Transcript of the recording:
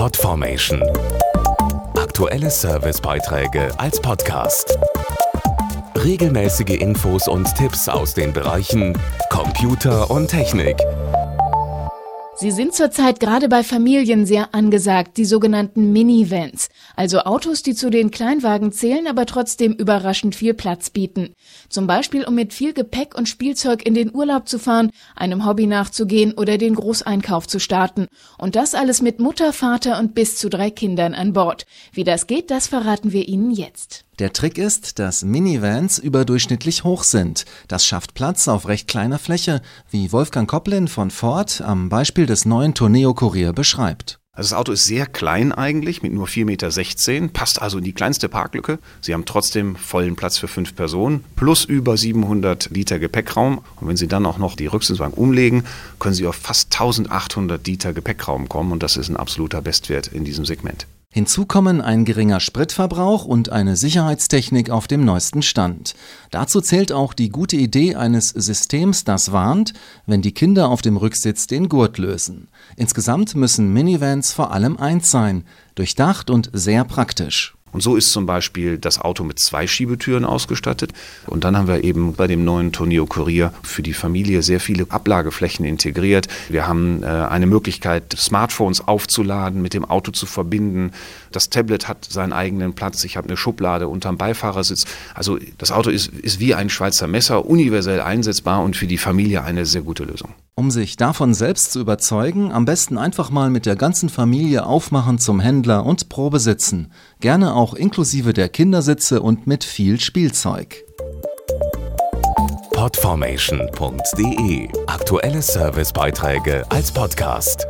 Podformation. Aktuelle Servicebeiträge als Podcast. Regelmäßige Infos und Tipps aus den Bereichen Computer und Technik. Sie sind zurzeit gerade bei Familien sehr angesagt, die sogenannten Minivans, also Autos, die zu den Kleinwagen zählen, aber trotzdem überraschend viel Platz bieten. Zum Beispiel, um mit viel Gepäck und Spielzeug in den Urlaub zu fahren, einem Hobby nachzugehen oder den Großeinkauf zu starten. Und das alles mit Mutter, Vater und bis zu drei Kindern an Bord. Wie das geht, das verraten wir Ihnen jetzt. Der Trick ist, dass Minivans überdurchschnittlich hoch sind. Das schafft Platz auf recht kleiner Fläche, wie Wolfgang Koplin von Ford am Beispiel des neuen Tourneo Courier beschreibt. Also das Auto ist sehr klein eigentlich, mit nur 4,16 Meter, passt also in die kleinste Parklücke. Sie haben trotzdem vollen Platz für fünf Personen, plus über 700 Liter Gepäckraum. Und wenn Sie dann auch noch die Rücksitzbank umlegen, können Sie auf fast 1800 Liter Gepäckraum kommen. Und das ist ein absoluter Bestwert in diesem Segment. Hinzu kommen ein geringer Spritverbrauch und eine Sicherheitstechnik auf dem neuesten Stand. Dazu zählt auch die gute Idee eines Systems, das warnt, wenn die Kinder auf dem Rücksitz den Gurt lösen. Insgesamt müssen Minivans vor allem eins sein, durchdacht und sehr praktisch. Und so ist zum Beispiel das Auto mit zwei Schiebetüren ausgestattet. Und dann haben wir eben bei dem neuen Tourneo Courier für die Familie sehr viele Ablageflächen integriert. Wir haben äh, eine Möglichkeit, Smartphones aufzuladen, mit dem Auto zu verbinden. Das Tablet hat seinen eigenen Platz. Ich habe eine Schublade unterm Beifahrersitz. Also das Auto ist, ist wie ein Schweizer Messer, universell einsetzbar und für die Familie eine sehr gute Lösung. Um sich davon selbst zu überzeugen, am besten einfach mal mit der ganzen Familie aufmachen zum Händler und Probe sitzen. Gerne auch inklusive der Kindersitze und mit viel Spielzeug. Podformation.de Aktuelle Servicebeiträge als Podcast.